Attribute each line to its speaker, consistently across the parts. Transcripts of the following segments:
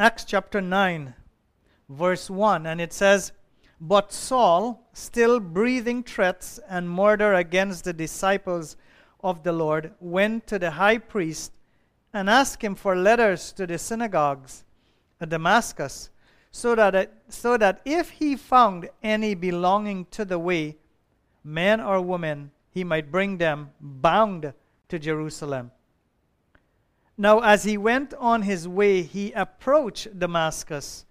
Speaker 1: Acts chapter 9, verse 1, and it says, But Saul, still breathing threats and murder against the disciples of the Lord, went to the high priest and asked him for letters to the synagogues at Damascus, so that, it, so that if he found any belonging to the way, man or woman, he might bring them bound to Jerusalem. Now, as he went on his way, he approached Damascus,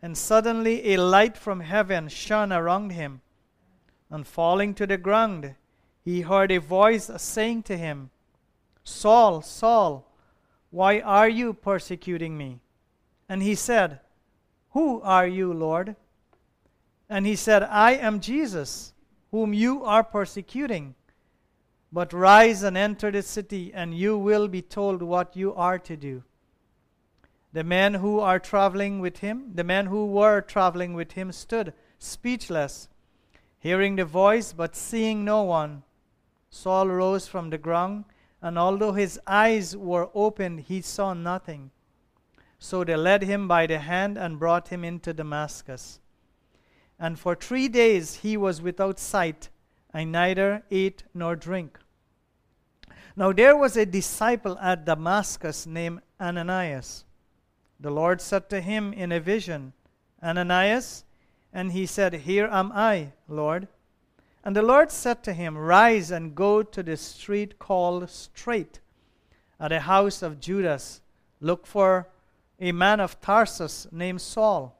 Speaker 1: and suddenly a light from heaven shone around him. And falling to the ground, he heard a voice saying to him, Saul, Saul, why are you persecuting me? And he said, Who are you, Lord? And he said, I am Jesus, whom you are persecuting. But rise and enter the city, and you will be told what you are to do. The men who are traveling with him, the men who were traveling with him, stood speechless, hearing the voice, but seeing no one. Saul rose from the ground, and although his eyes were opened, he saw nothing. So they led him by the hand and brought him into Damascus. And for three days he was without sight, and neither ate nor drink. Now there was a disciple at Damascus named Ananias. The Lord said to him in a vision, Ananias, and he said, Here am I, Lord. And the Lord said to him, Rise and go to the street called Straight, at the house of Judas. Look for a man of Tarsus named Saul.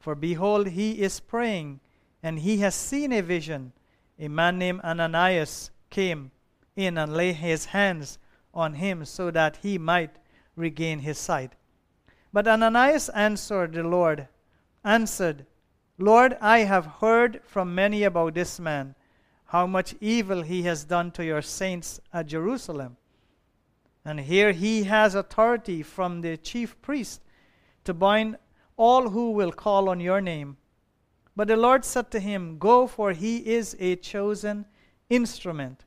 Speaker 1: For behold, he is praying, and he has seen a vision. A man named Ananias came in and lay his hands on him so that he might regain his sight. But Ananias answered the Lord, answered, Lord, I have heard from many about this man, how much evil he has done to your saints at Jerusalem. And here he has authority from the chief priest to bind all who will call on your name. But the Lord said to him, Go, for he is a chosen instrument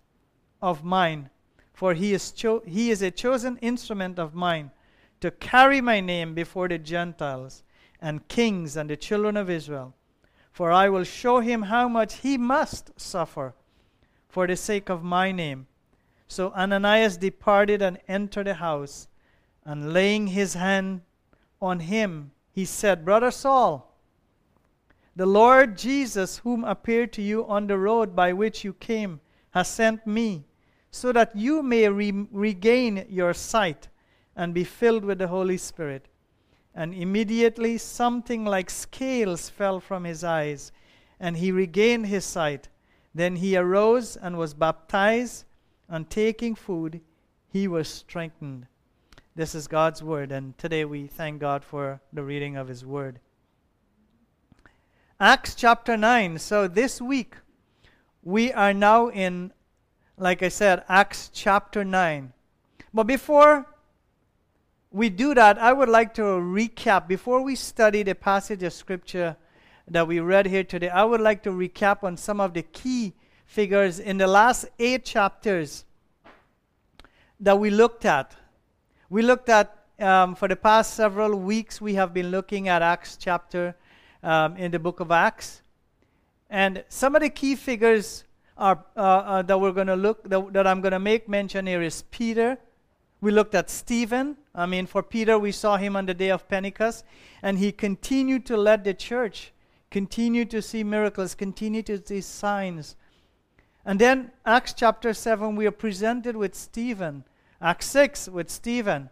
Speaker 1: of mine, for he is, cho- he is a chosen instrument of mine to carry my name before the Gentiles and kings and the children of Israel. For I will show him how much he must suffer for the sake of my name. So Ananias departed and entered the house, and laying his hand on him, he said, Brother Saul, the Lord Jesus, whom appeared to you on the road by which you came, has sent me so that you may re- regain your sight and be filled with the Holy Spirit. And immediately something like scales fell from his eyes, and he regained his sight. Then he arose and was baptized, and taking food, he was strengthened. This is God's word, and today we thank God for the reading of his word. Acts chapter 9. So this week, we are now in like I said, Acts chapter 9. But before we do that, I would like to recap, before we study the passage of Scripture that we read here today, I would like to recap on some of the key figures in the last eight chapters that we looked at. We looked at, um, for the past several weeks, we have been looking at Acts chapter um, in the book of Acts. And some of the key figures are, uh, uh, that we're going to look, that, that I'm going to make mention here is Peter. We looked at Stephen. I mean, for Peter, we saw him on the day of Pentecost, and he continued to lead the church, continue to see miracles, continue to see signs. And then, Acts chapter 7, we are presented with Stephen. Acts 6 with Stephen.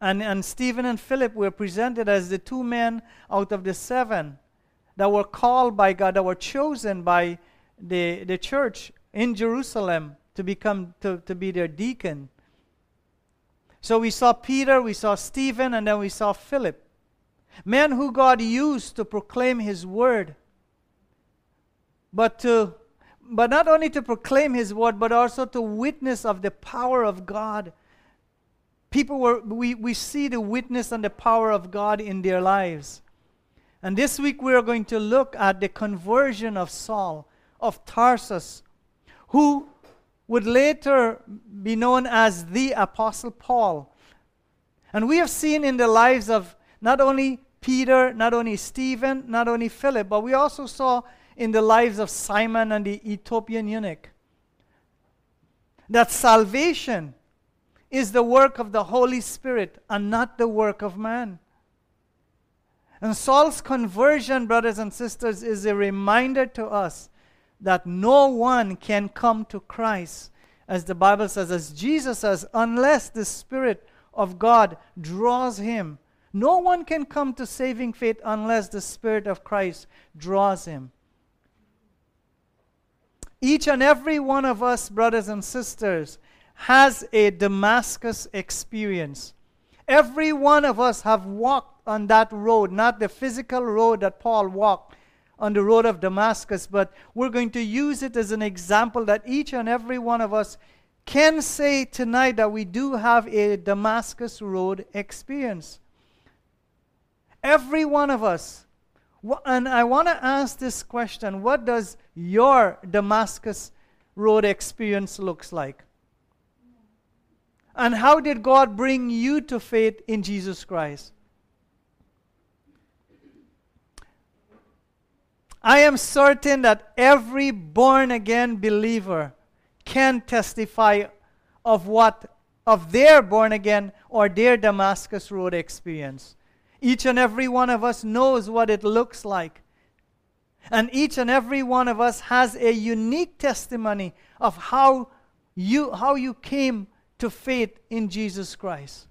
Speaker 1: And, and Stephen and Philip were presented as the two men out of the seven that were called by God, that were chosen by the, the church in Jerusalem to become to, to be their deacon. So we saw Peter, we saw Stephen, and then we saw Philip. Men who God used to proclaim his word. But to but not only to proclaim his word, but also to witness of the power of God. People were we, we see the witness and the power of God in their lives. And this week we are going to look at the conversion of Saul of Tarsus, who would later be known as the Apostle Paul. And we have seen in the lives of not only Peter, not only Stephen, not only Philip, but we also saw in the lives of Simon and the Ethiopian eunuch that salvation is the work of the Holy Spirit and not the work of man. And Saul's conversion, brothers and sisters, is a reminder to us that no one can come to Christ, as the Bible says, as Jesus says, unless the Spirit of God draws him. No one can come to saving faith unless the Spirit of Christ draws him. Each and every one of us, brothers and sisters, has a Damascus experience. Every one of us have walked on that road, not the physical road that Paul walked on the road of Damascus, but we're going to use it as an example that each and every one of us can say tonight that we do have a Damascus Road experience. Every one of us. And I want to ask this question What does your Damascus Road experience looks like? And how did God bring you to faith in Jesus Christ? I am certain that every born again believer can testify of what of their born again or their Damascus road experience. Each and every one of us knows what it looks like. And each and every one of us has a unique testimony of how you how you came to faith in Jesus Christ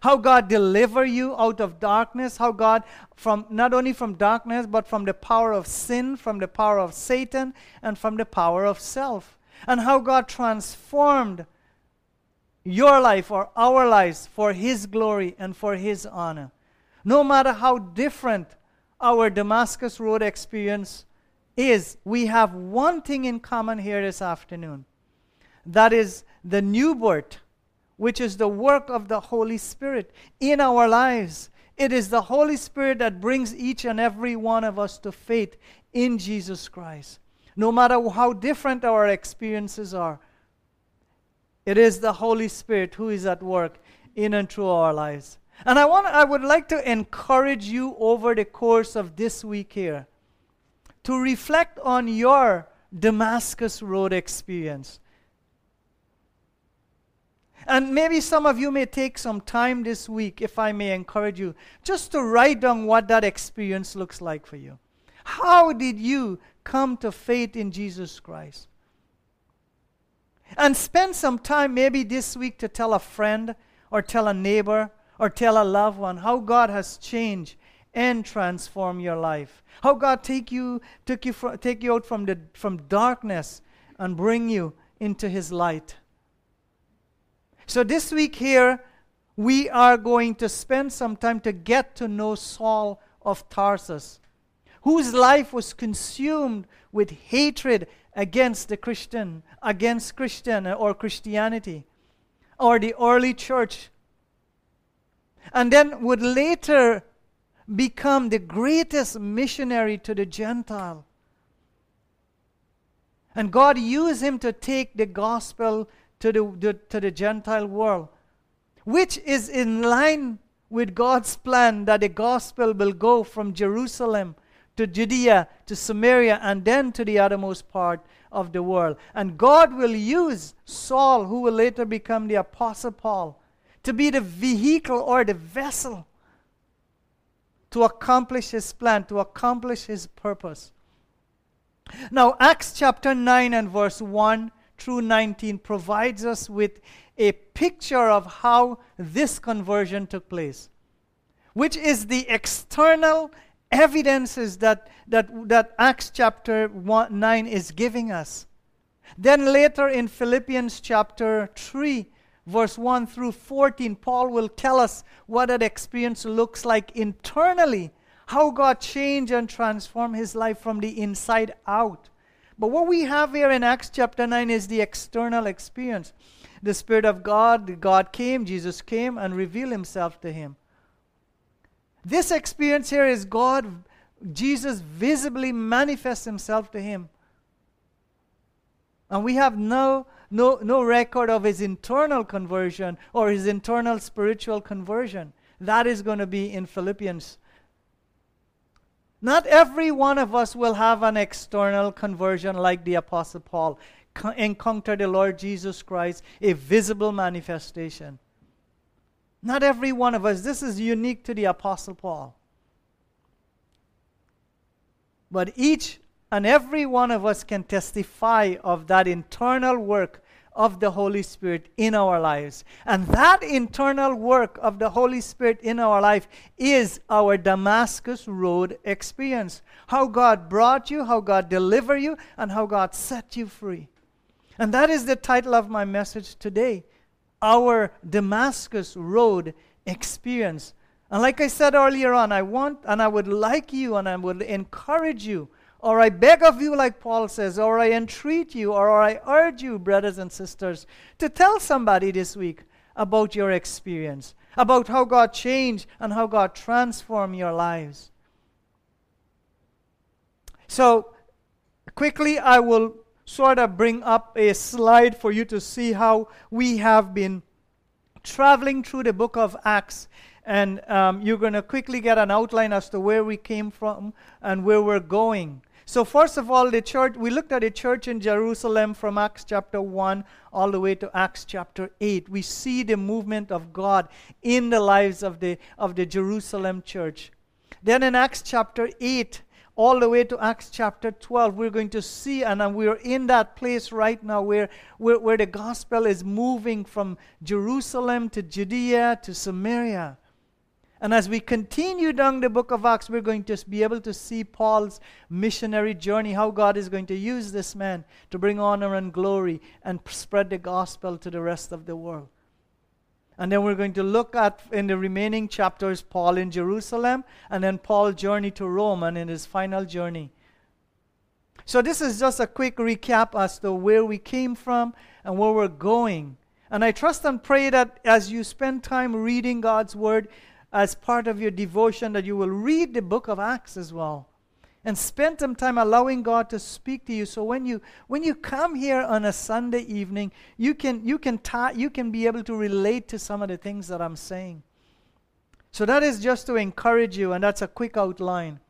Speaker 1: how God deliver you out of darkness, how God from not only from darkness but from the power of sin, from the power of Satan and from the power of self. And how God transformed your life or our lives for his glory and for his honor. No matter how different our Damascus road experience is, we have one thing in common here this afternoon. That is the new birth which is the work of the Holy Spirit in our lives. It is the Holy Spirit that brings each and every one of us to faith in Jesus Christ. No matter how different our experiences are, it is the Holy Spirit who is at work in and through our lives. And I want I would like to encourage you over the course of this week here to reflect on your Damascus road experience. And maybe some of you may take some time this week, if I may encourage you, just to write down what that experience looks like for you. How did you come to faith in Jesus Christ? And spend some time maybe this week to tell a friend or tell a neighbor or tell a loved one how God has changed and transformed your life. How God take you took you from, take you out from the from darkness and bring you into his light. So this week here, we are going to spend some time to get to know Saul of Tarsus, whose life was consumed with hatred against the Christian, against Christian or Christianity, or the early church, and then would later become the greatest missionary to the Gentile. And God used him to take the gospel to the, to the Gentile world, which is in line with God's plan that the gospel will go from Jerusalem to Judea to Samaria and then to the uttermost part of the world. And God will use Saul, who will later become the Apostle Paul, to be the vehicle or the vessel to accomplish his plan, to accomplish his purpose. Now, Acts chapter 9 and verse 1 through 19 provides us with a picture of how this conversion took place, which is the external evidences that, that, that Acts chapter one, 9 is giving us. Then later in Philippians chapter 3, verse 1 through 14, Paul will tell us what that experience looks like internally, how God changed and transformed his life from the inside out. But what we have here in Acts chapter 9 is the external experience. The Spirit of God, God came, Jesus came and revealed himself to him. This experience here is God, Jesus visibly manifests himself to him. And we have no, no, no record of his internal conversion or his internal spiritual conversion. That is going to be in Philippians. Not every one of us will have an external conversion like the Apostle Paul, encounter the Lord Jesus Christ, a visible manifestation. Not every one of us. This is unique to the Apostle Paul. But each and every one of us can testify of that internal work of the Holy Spirit in our lives. And that internal work of the Holy Spirit in our life is our Damascus Road experience. How God brought you, how God delivered you, and how God set you free. And that is the title of my message today Our Damascus Road Experience. And like I said earlier on, I want and I would like you and I would encourage you or I beg of you, like Paul says, or I entreat you, or I urge you, brothers and sisters, to tell somebody this week about your experience, about how God changed and how God transformed your lives. So, quickly, I will sort of bring up a slide for you to see how we have been traveling through the book of Acts. And um, you're going to quickly get an outline as to where we came from and where we're going. So, first of all, the church, we looked at the church in Jerusalem from Acts chapter 1 all the way to Acts chapter 8. We see the movement of God in the lives of the, of the Jerusalem church. Then in Acts chapter 8, all the way to Acts chapter 12, we're going to see, and we're in that place right now where, where, where the gospel is moving from Jerusalem to Judea to Samaria. And as we continue down the book of Acts, we're going to be able to see Paul's missionary journey, how God is going to use this man to bring honor and glory and spread the gospel to the rest of the world. And then we're going to look at in the remaining chapters Paul in Jerusalem and then Paul's journey to Rome and in his final journey. So, this is just a quick recap as to where we came from and where we're going. And I trust and pray that as you spend time reading God's Word, as part of your devotion that you will read the book of Acts as well and spend some time allowing God to speak to you. So when you when you come here on a Sunday evening, you can you can ta- you can be able to relate to some of the things that I'm saying. So that is just to encourage you, and that's a quick outline.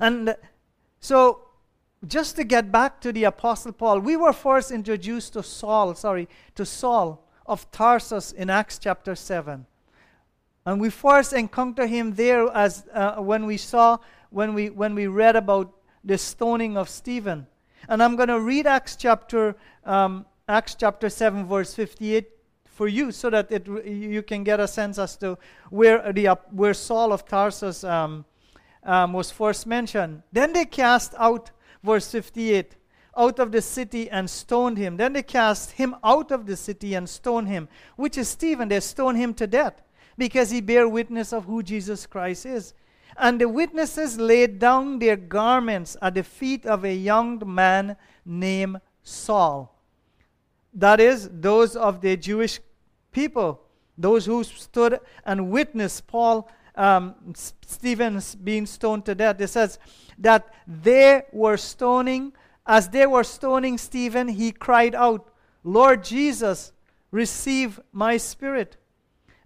Speaker 1: And uh, so just to get back to the Apostle Paul, we were first introduced to Saul, sorry, to Saul of Tarsus in Acts chapter 7. And we first encounter him there as uh, when we saw, when we, when we read about the stoning of Stephen. And I'm going to read Acts chapter, um, Acts chapter 7, verse 58 for you so that it, you can get a sense as to where, the, where Saul of Tarsus um, um, was first mentioned. Then they cast out, verse 58, out of the city and stoned him. Then they cast him out of the city and stoned him, which is Stephen. They stoned him to death because he bare witness of who Jesus Christ is. And the witnesses laid down their garments at the feet of a young man named Saul. That is, those of the Jewish people, those who stood and witnessed Paul, um, Stephen's being stoned to death. It says that they were stoning, as they were stoning Stephen, he cried out, Lord Jesus, receive my spirit.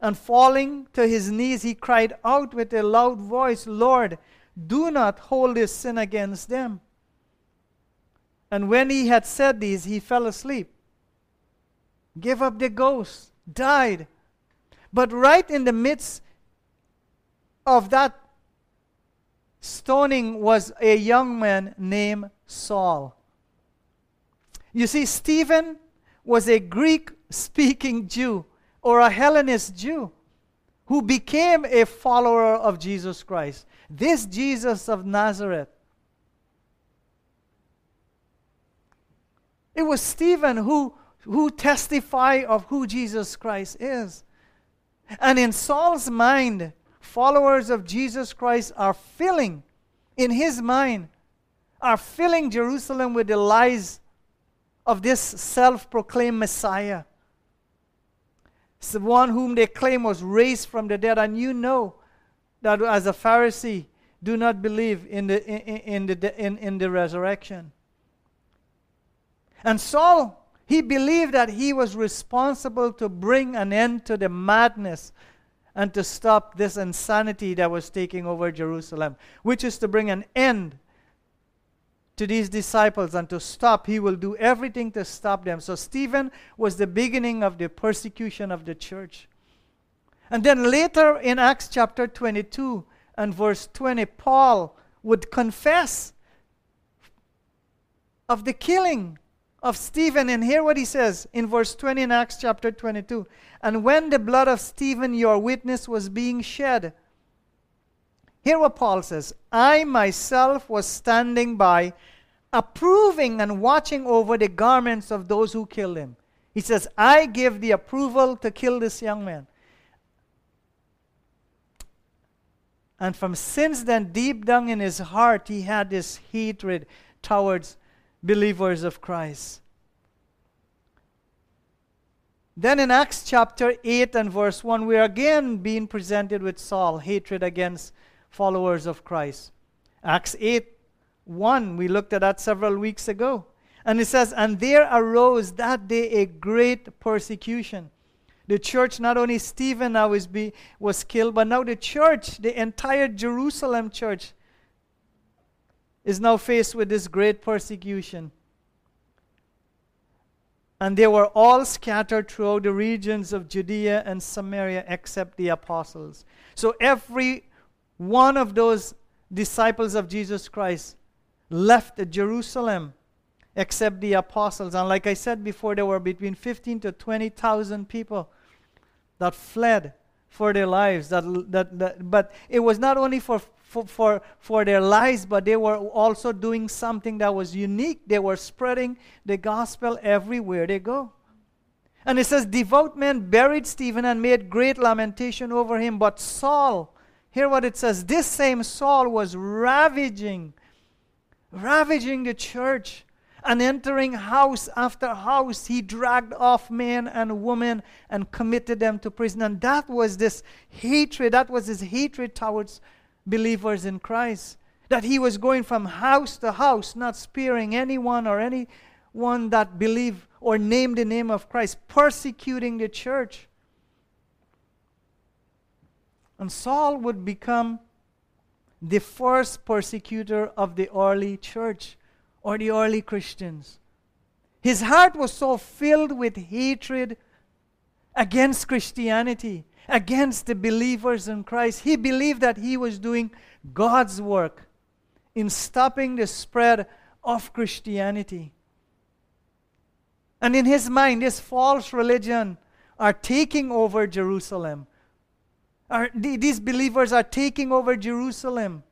Speaker 1: And falling to his knees, he cried out with a loud voice, Lord, do not hold this sin against them. And when he had said these, he fell asleep, gave up the ghost, died. But right in the midst of that stoning was a young man named Saul. You see, Stephen was a Greek speaking Jew or a Hellenist Jew who became a follower of Jesus Christ. This Jesus of Nazareth. It was Stephen who, who testified of who Jesus Christ is. And in Saul's mind, followers of Jesus Christ are filling, in his mind, are filling Jerusalem with the lies of this self proclaimed Messiah. It's the one whom they claim was raised from the dead. And you know that as a Pharisee, do not believe in the, in, in the, in, in the resurrection. And Saul, he believed that he was responsible to bring an end to the madness and to stop this insanity that was taking over Jerusalem, which is to bring an end to these disciples and to stop. He will do everything to stop them. So, Stephen was the beginning of the persecution of the church. And then later in Acts chapter 22 and verse 20, Paul would confess of the killing of Stephen. And hear what he says in verse 20 in Acts chapter 22. And when the blood of Stephen, your witness, was being shed, hear what Paul says I myself was standing by, approving and watching over the garments of those who killed him. He says, I give the approval to kill this young man. And from since then, deep down in his heart, he had this hatred towards believers of Christ. Then in Acts chapter 8 and verse 1, we are again being presented with Saul, hatred against followers of Christ. Acts 8 1, we looked at that several weeks ago. And it says, And there arose that day a great persecution the church, not only Stephen now is be, was killed, but now the church, the entire Jerusalem church, is now faced with this great persecution. And they were all scattered throughout the regions of Judea and Samaria except the apostles. So every one of those disciples of Jesus Christ left Jerusalem except the apostles. And like I said before, there were between 15 to 20,000 people that fled for their lives. That, that, that, but it was not only for, for, for, for their lives, but they were also doing something that was unique. They were spreading the gospel everywhere they go. And it says, Devout men buried Stephen and made great lamentation over him. But Saul, hear what it says this same Saul was ravaging, ravaging the church and entering house after house, he dragged off men and women and committed them to prison. And that was this hatred, that was his hatred towards believers in Christ. That he was going from house to house, not sparing anyone or anyone that believed or named the name of Christ, persecuting the church. And Saul would become the first persecutor of the early church or the early Christians. His heart was so filled with hatred against Christianity, against the believers in Christ. He believed that he was doing God's work in stopping the spread of Christianity. And in his mind, this false religion are taking over Jerusalem. Are, these believers are taking over Jerusalem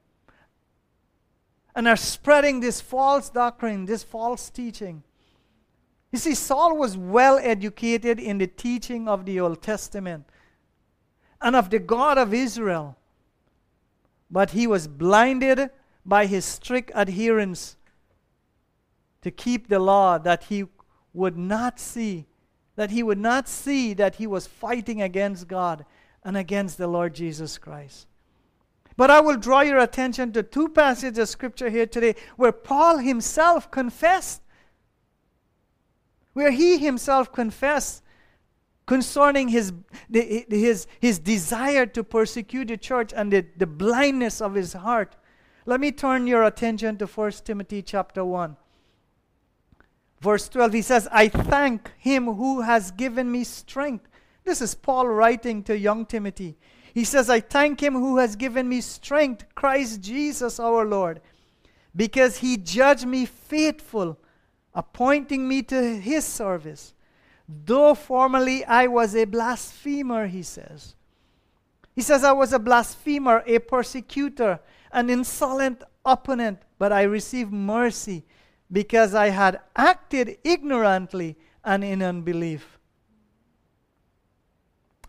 Speaker 1: and are spreading this false doctrine, this false teaching. You see, Saul was well educated in the teaching of the Old Testament and of the God of Israel, but he was blinded by his strict adherence to keep the law that he would not see, that he would not see that he was fighting against God and against the Lord Jesus Christ. But I will draw your attention to two passages of scripture here today where Paul himself confessed, where he himself confessed concerning his, his, his desire to persecute the church and the, the blindness of his heart. Let me turn your attention to 1 Timothy chapter 1. Verse 12, he says, I thank him who has given me strength. This is Paul writing to young Timothy. He says, I thank him who has given me strength, Christ Jesus our Lord, because he judged me faithful, appointing me to his service. Though formerly I was a blasphemer, he says. He says, I was a blasphemer, a persecutor, an insolent opponent, but I received mercy because I had acted ignorantly and in unbelief.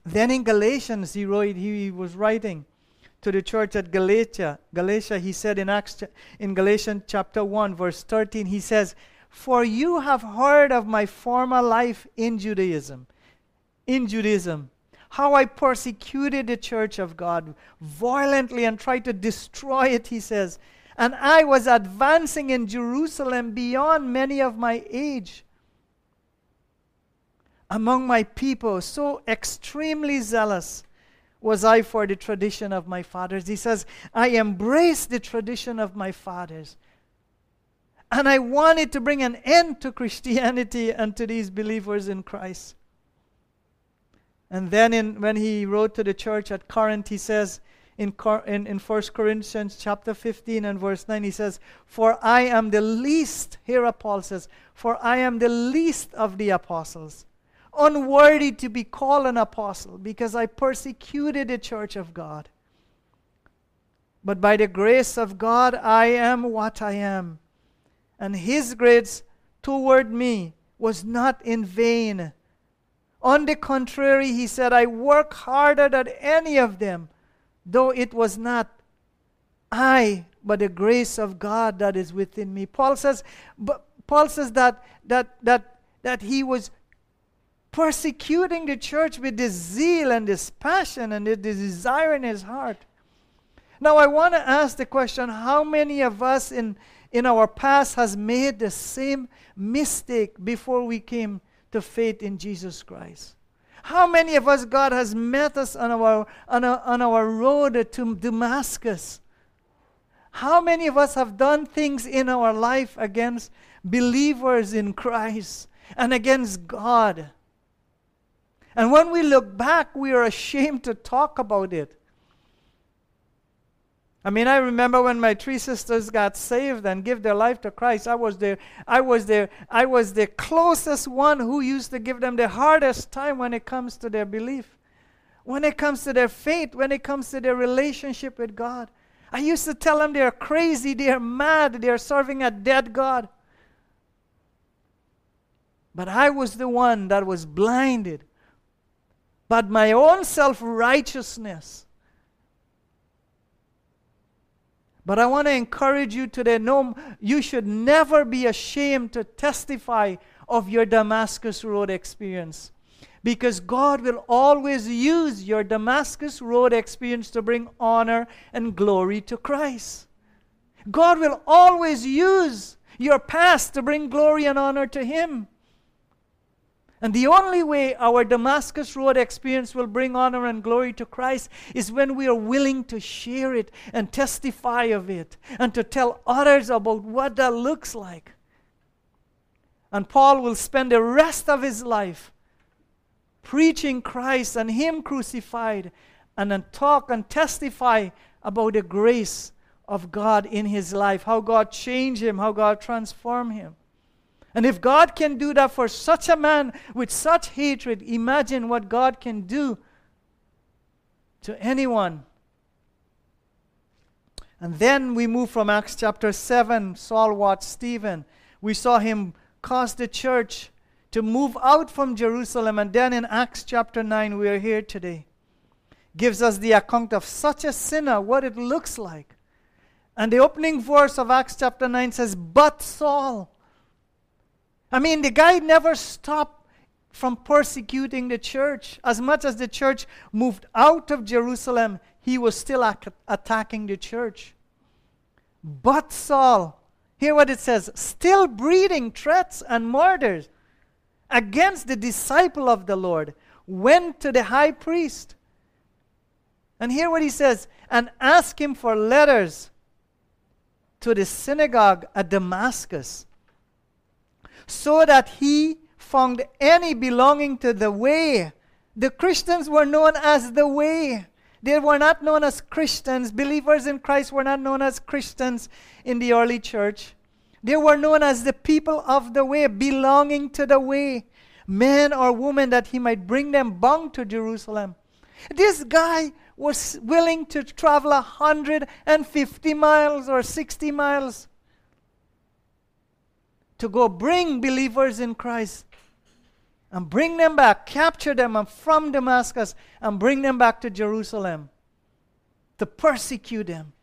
Speaker 1: Then in Galatians, he, wrote, he was writing to the church at Galatia. Galatia, he said in Acts, in Galatians chapter 1, verse 13, he says, For you have heard of my former life in Judaism, in Judaism, how I persecuted the church of God violently and tried to destroy it, he says. And I was advancing in Jerusalem beyond many of my age among my people, so extremely zealous, was I for the tradition of my fathers. He says, I embrace the tradition of my fathers. And I wanted to bring an end to Christianity and to these believers in Christ. And then in, when he wrote to the church at Corinth, he says in, in, in 1 Corinthians chapter 15 and verse 9, he says, For I am the least, here Paul says, For I am the least of the apostles, unworthy to be called an apostle, because I persecuted the church of God. But by the grace of God, I am what I am and his grace toward me was not in vain. On the contrary, he said, I work harder than any of them, though it was not I, but the grace of God that is within me. Paul says, but Paul says that that that that he was persecuting the church with this zeal and this passion and this desire in his heart. Now I want to ask the question, how many of us in in our past has made the same mistake before we came to faith in Jesus Christ. How many of us, God has met us on our, on, on our road to Damascus? How many of us have done things in our life against believers in Christ and against God? And when we look back, we are ashamed to talk about it. I mean, I remember when my three sisters got saved and give their life to Christ. I was there. I was there. I was the closest one who used to give them the hardest time when it comes to their belief, when it comes to their faith, when it comes to their relationship with God. I used to tell them they're crazy, they're mad, they're serving a dead God. But I was the one that was blinded. But my own self righteousness But I want to encourage you today no, you should never be ashamed to testify of your Damascus Road experience. Because God will always use your Damascus Road experience to bring honor and glory to Christ. God will always use your past to bring glory and honor to Him. And the only way our Damascus Road experience will bring honor and glory to Christ is when we are willing to share it and testify of it and to tell others about what that looks like. And Paul will spend the rest of his life preaching Christ and Him crucified and then talk and testify about the grace of God in his life, how God changed him, how God transformed him. And if God can do that for such a man with such hatred, imagine what God can do to anyone. And then we move from Acts chapter 7. Saul watched Stephen. We saw him cause the church to move out from Jerusalem. And then in Acts chapter 9, we are here today. Gives us the account of such a sinner, what it looks like. And the opening verse of Acts chapter 9 says, But Saul I mean, the guy never stopped from persecuting the church. As much as the church moved out of Jerusalem, he was still ac- attacking the church. But Saul, hear what it says, still breathing threats and murders against the disciple of the Lord, went to the high priest. And hear what he says, and asked him for letters to the synagogue at Damascus so that he found any belonging to the way. The Christians were known as the way. They were not known as Christians. Believers in Christ were not known as Christians in the early church. They were known as the people of the way, belonging to the way. Men or women that he might bring them bound to Jerusalem. This guy was willing to travel 150 miles or 60 miles to go bring believers in Christ and bring them back, capture them from Damascus and bring them back to Jerusalem to persecute them.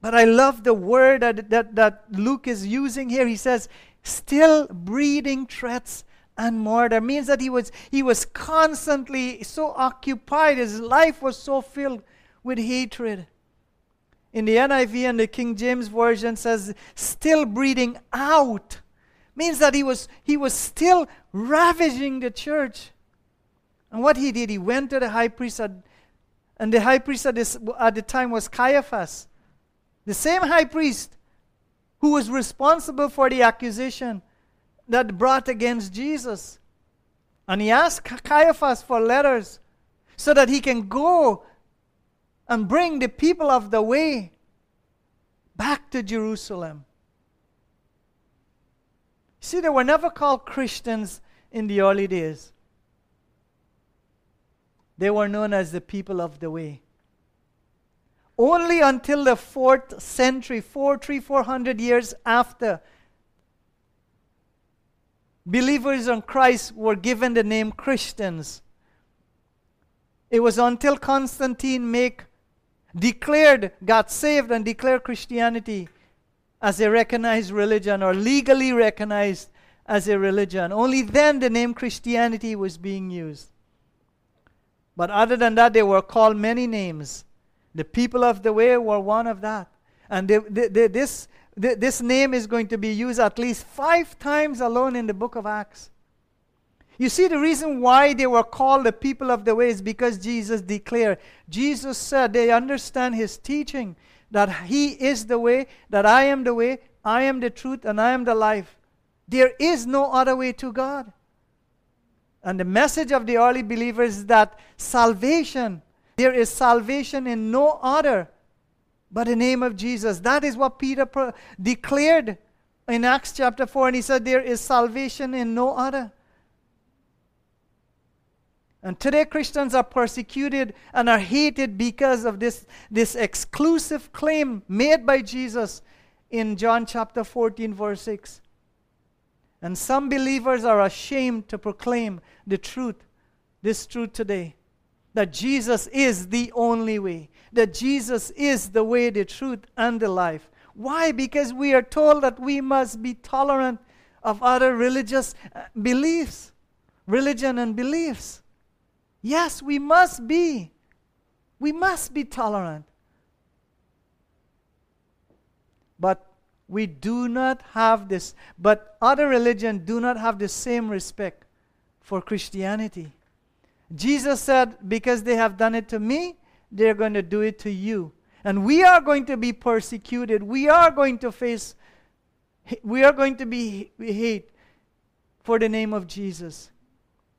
Speaker 1: But I love the word that, that, that Luke is using here. He says, still breathing threats and murder means that he was he was constantly so occupied his life was so filled with hatred in the NIV and the King James Version says, still breathing out. Means that he was, he was still ravaging the church. And what he did, he went to the high priest, at, and the high priest at, this, at the time was Caiaphas, the same high priest who was responsible for the accusation that brought against Jesus. And he asked Caiaphas for letters so that he can go and bring the people of the way back to Jerusalem. See, they were never called Christians in the early days. They were known as the people of the way. Only until the fourth century, four, three, four hundred years after, believers in Christ were given the name Christians. It was until Constantine make declared, got saved, and declared Christianity as a recognized religion or legally recognized as a religion. Only then the name Christianity was being used. But other than that, they were called many names. The people of the way were one of that. And they, they, they, this, this name is going to be used at least five times alone in the book of Acts. You see, the reason why they were called the people of the way is because Jesus declared. Jesus said they understand his teaching that he is the way, that I am the way, I am the truth, and I am the life. There is no other way to God. And the message of the early believers is that salvation, there is salvation in no other but the name of Jesus. That is what Peter pro- declared in Acts chapter 4. And he said, There is salvation in no other. And today, Christians are persecuted and are hated because of this, this exclusive claim made by Jesus in John chapter 14, verse 6. And some believers are ashamed to proclaim the truth, this truth today that Jesus is the only way, that Jesus is the way, the truth, and the life. Why? Because we are told that we must be tolerant of other religious uh, beliefs, religion and beliefs. Yes, we must be. We must be tolerant. But we do not have this, but other religions do not have the same respect for Christianity. Jesus said, Because they have done it to me, they're going to do it to you. And we are going to be persecuted. We are going to face, we are going to be hate for the name of Jesus.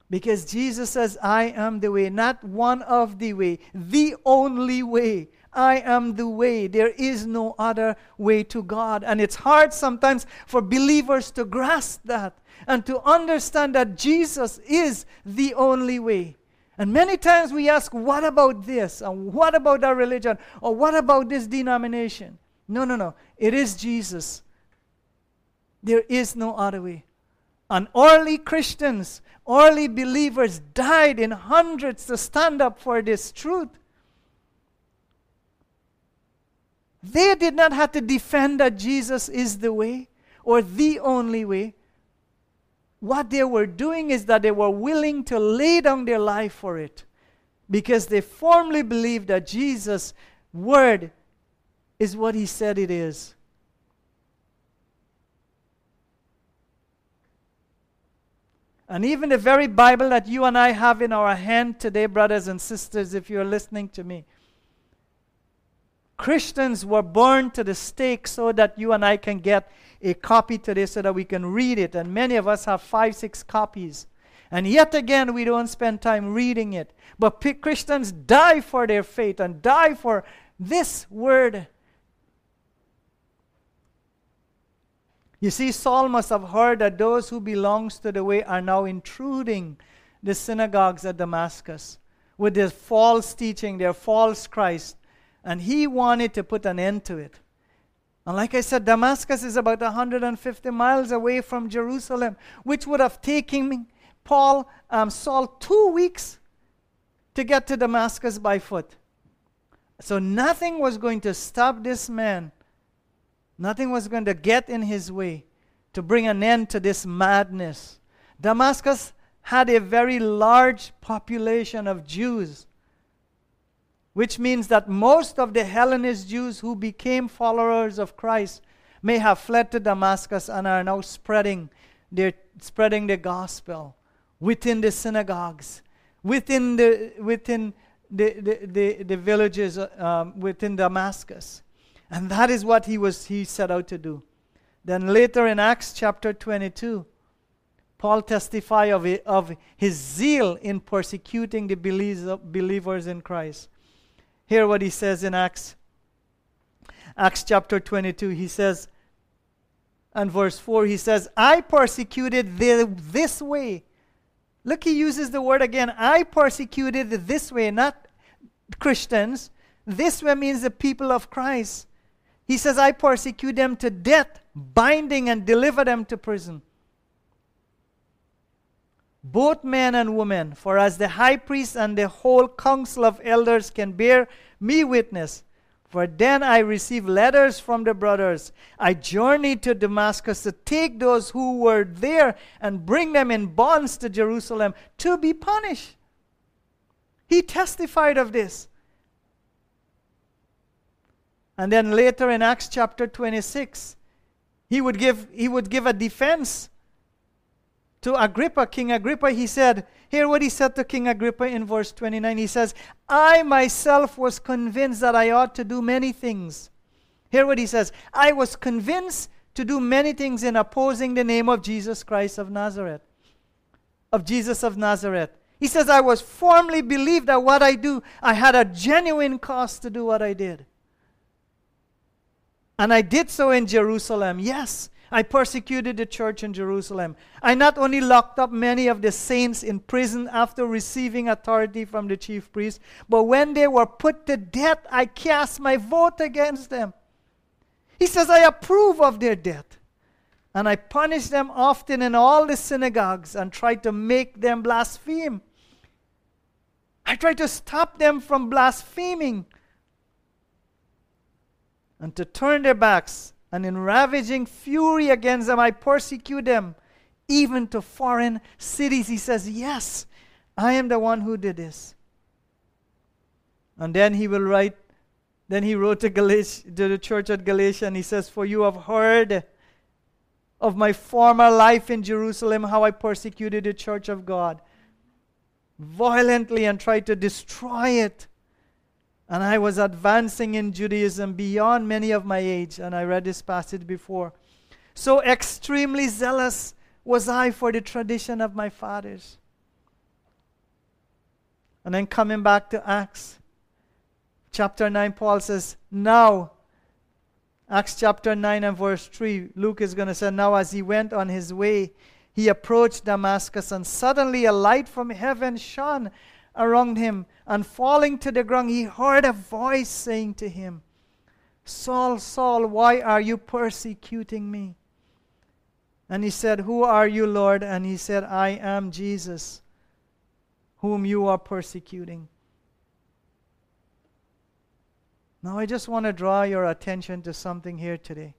Speaker 1: Because Jesus says, I am the way, not one of the way, the only way. I am the way. There is no other way to God. And it's hard sometimes for believers to grasp that and to understand that Jesus is the only way. And many times we ask, what about this? And what about that religion? Or what about this denomination? No, no, no. It is Jesus. There is no other way. And early Christians early believers died in hundreds to stand up for this truth. They did not have to defend that Jesus is the way or the only way. What they were doing is that they were willing to lay down their life for it because they firmly believed that Jesus' word is what he said it is. And even the very Bible that you and I have in our hand today, brothers and sisters, if you're listening to me, Christians were burned to the stake so that you and I can get a copy today so that we can read it. And many of us have five, six copies. And yet again, we don't spend time reading it. But Christians die for their faith and die for this word. You see, Saul must have heard that those who belongs to the way are now intruding the synagogues at Damascus with their false teaching, their false Christ, and he wanted to put an end to it. And like I said, Damascus is about 150 miles away from Jerusalem, which would have taken Paul, um, Saul, two weeks to get to Damascus by foot. So nothing was going to stop this man Nothing was going to get in his way to bring an end to this madness. Damascus had a very large population of Jews, which means that most of the Hellenist Jews who became followers of Christ may have fled to Damascus and are now spreading their, spreading the gospel within the synagogues, within the, within the, the, the, the villages uh, um, within Damascus. And that is what he, was, he set out to do. Then later in Acts chapter 22, Paul testified of, it, of his zeal in persecuting the believers in Christ. Hear what he says in Acts. Acts chapter 22, he says, and verse 4, he says, I persecuted the, this way. Look, he uses the word again. I persecuted this way, not Christians. This way means the people of Christ. He says, I persecute them to death, binding and deliver them to prison. Both men and women, for as the high priest and the whole council of elders can bear me witness, for then I received letters from the brothers. I journeyed to Damascus to take those who were there and bring them in bonds to Jerusalem to be punished. He testified of this. And then later in Acts chapter 26, he would give, he would give a defense to Agrippa, King Agrippa. He said, Hear what he said to King Agrippa in verse 29. He says, I myself was convinced that I ought to do many things. Hear what he says I was convinced to do many things in opposing the name of Jesus Christ of Nazareth. Of Jesus of Nazareth. He says, I was firmly believed that what I do, I had a genuine cause to do what I did. And I did so in Jerusalem. Yes, I persecuted the church in Jerusalem. I not only locked up many of the saints in prison after receiving authority from the chief priest, but when they were put to death, I cast my vote against them. He says, I approve of their death. And I punish them often in all the synagogues and try to make them blaspheme. I try to stop them from blaspheming and to turn their backs, and in ravaging fury against them, I persecute them, even to foreign cities. He says, Yes, I am the one who did this. And then he will write, then he wrote to, to the church at Galatia, and he says, For you have heard of my former life in Jerusalem, how I persecuted the church of God violently and tried to destroy it. And I was advancing in Judaism beyond many of my age, and I read this passage before. So extremely zealous was I for the tradition of my fathers. And then coming back to Acts chapter 9, Paul says, Now, Acts chapter 9 and verse 3, Luke is going to say, Now as he went on his way, he approached Damascus, and suddenly a light from heaven shone around him and falling to the ground, he heard a voice saying to him, Saul, Saul, why are you persecuting me? And he said, Who are you, Lord? And he said, I am Jesus, whom you are persecuting. Now, I just want to draw your attention to something here today.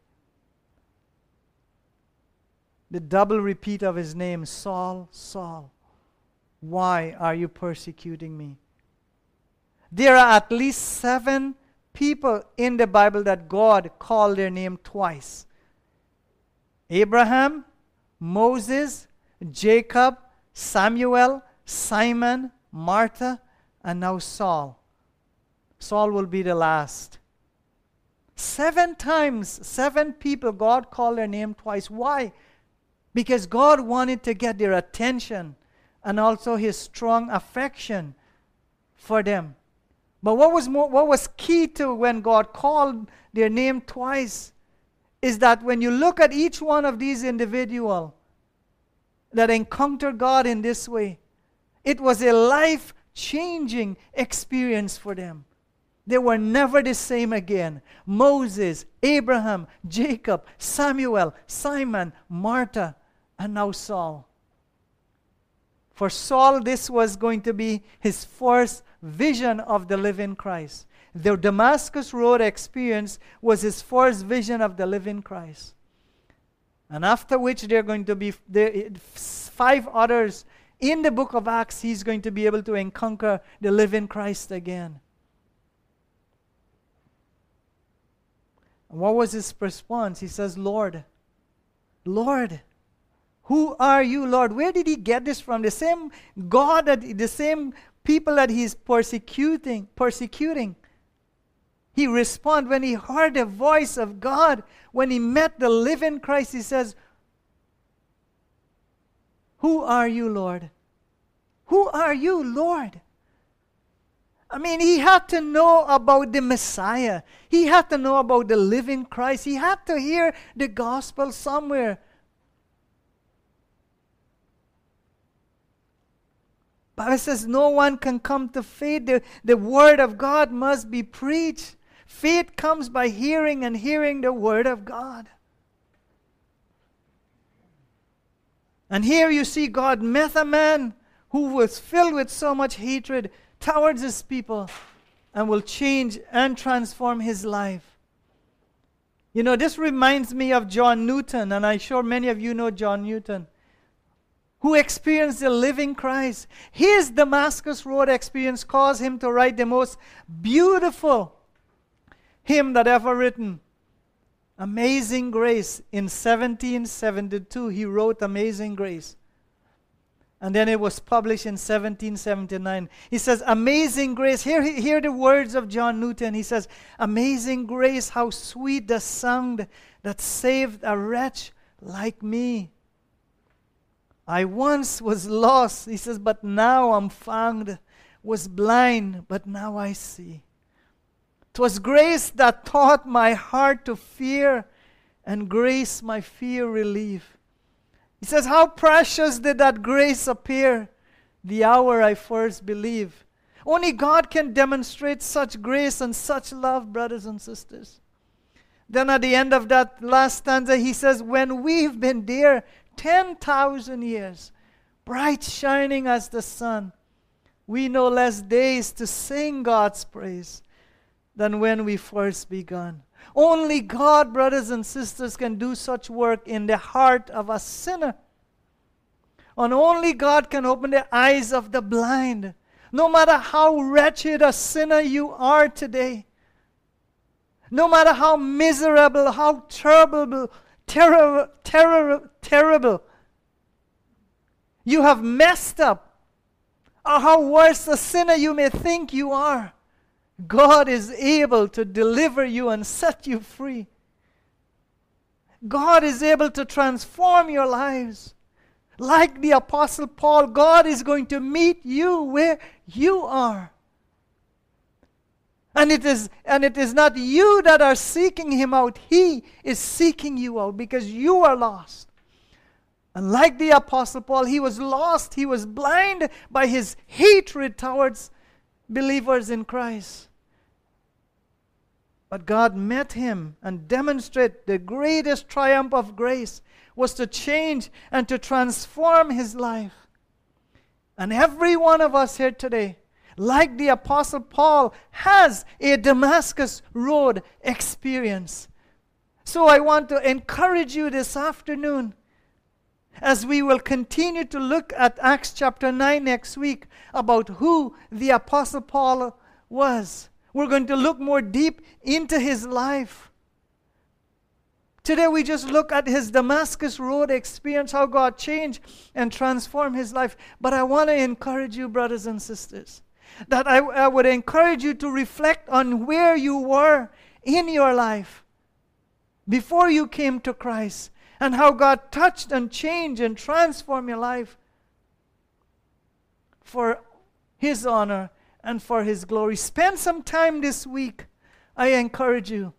Speaker 1: The double repeat of his name, Saul, Saul. Why are you persecuting me? There are at least seven people in the Bible that God called their name twice Abraham, Moses, Jacob, Samuel, Simon, Martha, and now Saul. Saul will be the last. Seven times, seven people, God called their name twice. Why? Because God wanted to get their attention and also his strong affection for them. But what was, more, what was key to when God called their name twice is that when you look at each one of these individuals that encountered God in this way, it was a life changing experience for them. They were never the same again. Moses, Abraham, Jacob, Samuel, Simon, Martha, and now Saul. For Saul, this was going to be his first vision of the living Christ. The Damascus Road experience was his first vision of the living Christ. And after which there are going to be five others in the book of Acts, he's going to be able to encounter the living Christ again. What was his response? He says, Lord, Lord, Who are you, Lord? Where did he get this from? The same God that the same people that he's persecuting, persecuting. He responded when he heard the voice of God, when he met the living Christ, he says, Who are you, Lord? Who are you, Lord? I mean, he had to know about the Messiah. He had to know about the living Christ. He had to hear the gospel somewhere. Bible says no one can come to faith. The, the word of God must be preached. Faith comes by hearing and hearing the word of God. And here you see God met a man who was filled with so much hatred towards his people and will change and transform his life. You know, this reminds me of John Newton, and I'm sure many of you know John Newton who experienced the living Christ. His Damascus Road experience caused him to write the most beautiful hymn that ever written. Amazing Grace. In 1772, he wrote Amazing Grace. And then it was published in 1779. He says, Amazing grace. Hear, hear the words of John Newton. He says, Amazing grace, how sweet the sound that saved a wretch like me. I once was lost, he says, but now I'm found, was blind, but now I see. 'Twas grace that taught my heart to fear, and grace my fear relieve. He says, How precious did that grace appear the hour I first believed. Only God can demonstrate such grace and such love, brothers and sisters. Then at the end of that last stanza, he says, When we've been there 10,000 years, bright shining as the sun. We know less days to sing God's praise than when we first begun. Only God, brothers and sisters, can do such work in the heart of a sinner. And only God can open the eyes of the blind. No matter how wretched a sinner you are today, no matter how miserable, how terrible, terrible, terrible, terrible. You have messed up. Or how worse a sinner you may think you are. God is able to deliver you and set you free. God is able to transform your lives. Like the Apostle Paul, God is going to meet you where you are. And it is and it is not you that are seeking him out. He is seeking you out because you are lost. And like the apostle Paul, he was lost, he was blind by his hatred towards believers in Christ. But God met him and demonstrated the greatest triumph of grace was to change and to transform his life. And every one of us here today like the Apostle Paul, has a Damascus Road experience. So I want to encourage you this afternoon as we will continue to look at Acts chapter 9 next week about who the Apostle Paul was. We're going to look more deep into his life. Today we just look at his Damascus Road experience, how God changed and transformed his life. But I want to encourage you, brothers and sisters, that I, I would encourage you to reflect on where you were in your life before you came to Christ and how God touched and changed and transformed your life for His honor and for His glory. Spend some time this week, I encourage you,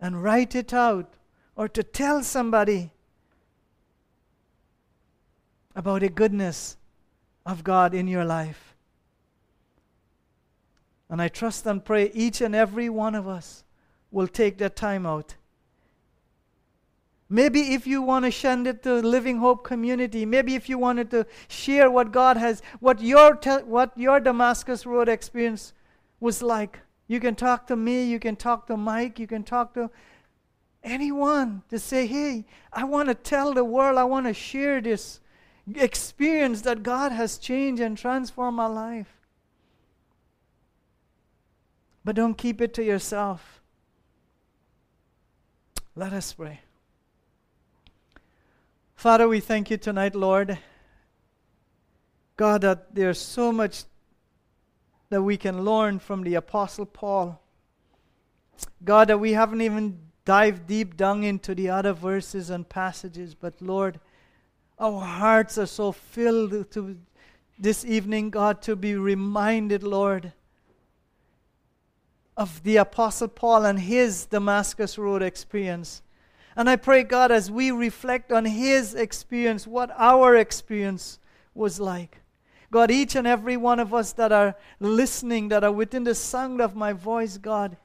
Speaker 1: and write it out or to tell somebody about a goodness of God in your life. And I trust and pray each and every one of us will take that time out. Maybe if you want to send it to Living Hope community, maybe if you wanted to share what God has, what your, te- what your Damascus Road experience was like, you can talk to me, you can talk to Mike, you can talk to anyone to say, hey, I want to tell the world, I want to share this experience that God has changed and transformed my life. But don't keep it to yourself. Let us pray. Father, we thank you tonight, Lord. God, that there's so much that we can learn from the Apostle Paul. God, that we haven't even dived deep down into the other verses and passages, but Lord, our hearts are so filled to this evening, God, to be reminded, Lord, of the Apostle Paul and his Damascus Road experience. And I pray, God, as we reflect on his experience, what our experience was like. God, each and every one of us that are listening, that are within the sound of my voice, God,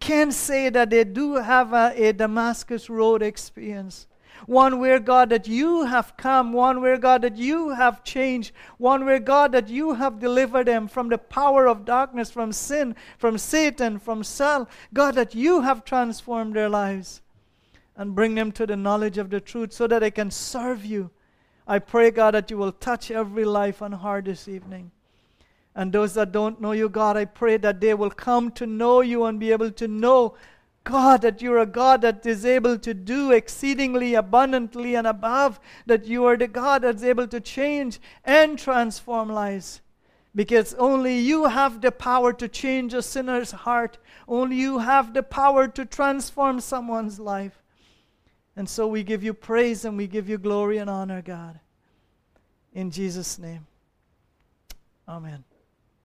Speaker 1: can say that they do have a, a Damascus Road experience. One where, God, that you have come. One where, God, that you have changed. One where, God, that you have delivered them from the power of darkness, from sin, from Satan, from self. God, that you have transformed their lives and bring them to the knowledge of the truth so that they can serve you. I pray, God, that you will touch every life on heart this evening. And those that don't know you, God, I pray that they will come to know you and be able to know, God, that you're a God that is able to do exceedingly abundantly and above, that you are the God that's able to change and transform lives. Because only you have the power to change a sinner's heart. Only you have the power to transform someone's life. And so we give you praise and we give you glory and honor, God. In Jesus' name. Amen.